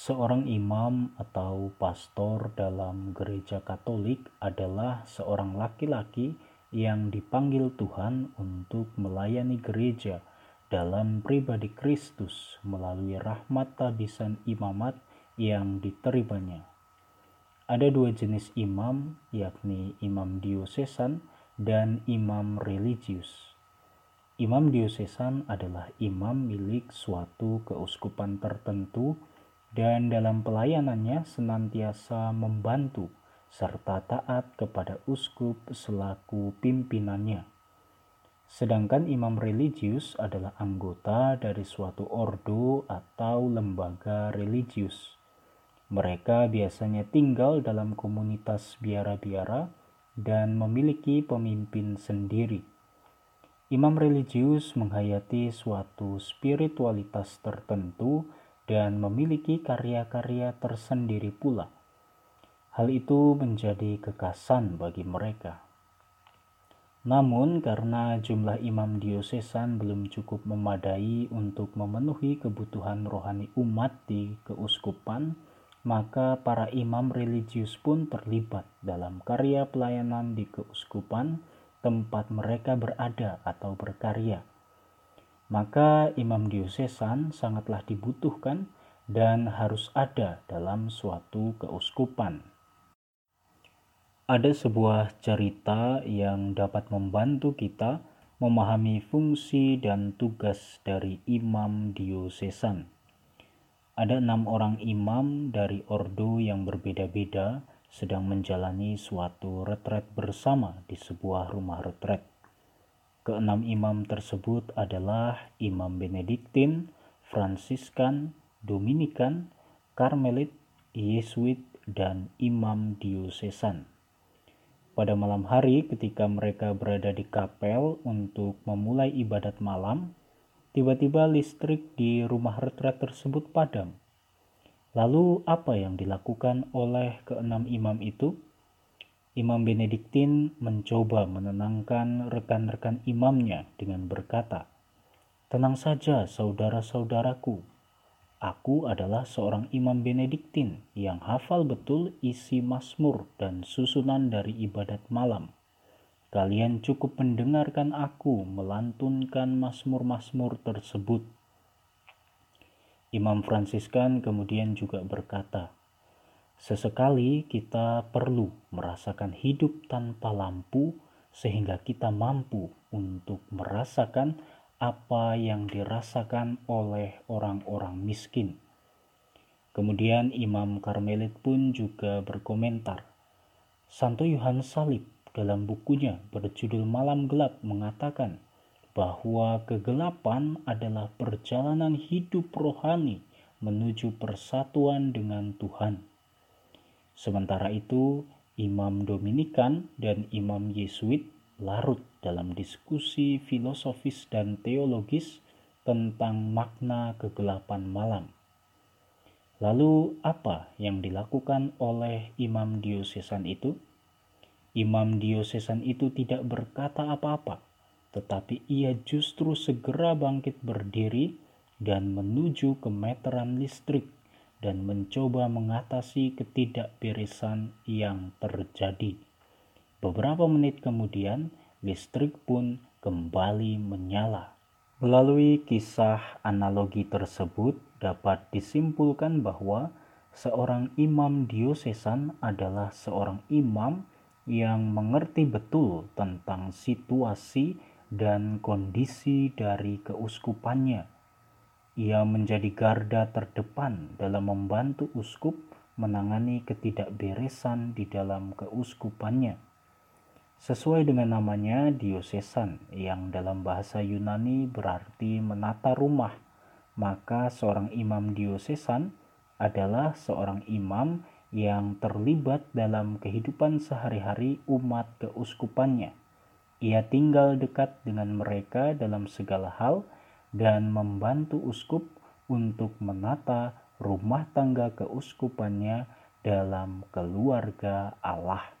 Seorang imam atau pastor dalam gereja Katolik adalah seorang laki-laki yang dipanggil Tuhan untuk melayani gereja dalam pribadi Kristus melalui rahmat tabisan imamat yang diterimanya. Ada dua jenis imam, yakni imam diosesan dan imam religius. Imam diosesan adalah imam milik suatu keuskupan tertentu dan dalam pelayanannya senantiasa membantu serta taat kepada uskup selaku pimpinannya. Sedangkan imam religius adalah anggota dari suatu ordo atau lembaga religius. Mereka biasanya tinggal dalam komunitas biara-biara dan memiliki pemimpin sendiri. Imam religius menghayati suatu spiritualitas tertentu dan memiliki karya-karya tersendiri pula. Hal itu menjadi kekasan bagi mereka. Namun, karena jumlah imam diosesan belum cukup memadai untuk memenuhi kebutuhan rohani umat di keuskupan, maka para imam religius pun terlibat dalam karya pelayanan di keuskupan tempat mereka berada atau berkarya maka imam diosesan sangatlah dibutuhkan dan harus ada dalam suatu keuskupan. Ada sebuah cerita yang dapat membantu kita memahami fungsi dan tugas dari imam diosesan. Ada enam orang imam dari ordo yang berbeda-beda sedang menjalani suatu retret bersama di sebuah rumah retret. Keenam imam tersebut adalah Imam Benediktin, Fransiskan, Dominikan, Karmelit, Yesuit, dan Imam Diosesan. Pada malam hari ketika mereka berada di kapel untuk memulai ibadat malam, tiba-tiba listrik di rumah retret tersebut padam. Lalu apa yang dilakukan oleh keenam imam itu? Imam Benediktin mencoba menenangkan rekan-rekan imamnya dengan berkata, "Tenang saja, saudara-saudaraku. Aku adalah seorang imam Benediktin yang hafal betul isi Mazmur dan susunan dari ibadat malam. Kalian cukup mendengarkan aku melantunkan Mazmur-Mazmur tersebut." Imam Fransiskan kemudian juga berkata, Sesekali kita perlu merasakan hidup tanpa lampu, sehingga kita mampu untuk merasakan apa yang dirasakan oleh orang-orang miskin. Kemudian Imam Karmelit pun juga berkomentar. Santo Yohanes Salib dalam bukunya berjudul Malam Gelap mengatakan bahwa kegelapan adalah perjalanan hidup rohani menuju persatuan dengan Tuhan. Sementara itu, Imam Dominikan dan Imam Yesuit larut dalam diskusi filosofis dan teologis tentang makna kegelapan malam. Lalu, apa yang dilakukan oleh Imam Diosesan itu? Imam Diosesan itu tidak berkata apa-apa, tetapi ia justru segera bangkit berdiri dan menuju ke meteran listrik dan mencoba mengatasi ketidakberesan yang terjadi. Beberapa menit kemudian, listrik pun kembali menyala. Melalui kisah analogi tersebut, dapat disimpulkan bahwa seorang imam diosesan adalah seorang imam yang mengerti betul tentang situasi dan kondisi dari keuskupannya ia menjadi garda terdepan dalam membantu uskup menangani ketidakberesan di dalam keuskupannya. Sesuai dengan namanya diosesan yang dalam bahasa Yunani berarti menata rumah, maka seorang imam diosesan adalah seorang imam yang terlibat dalam kehidupan sehari-hari umat keuskupannya. Ia tinggal dekat dengan mereka dalam segala hal, dan membantu uskup untuk menata rumah tangga keuskupannya dalam keluarga Allah.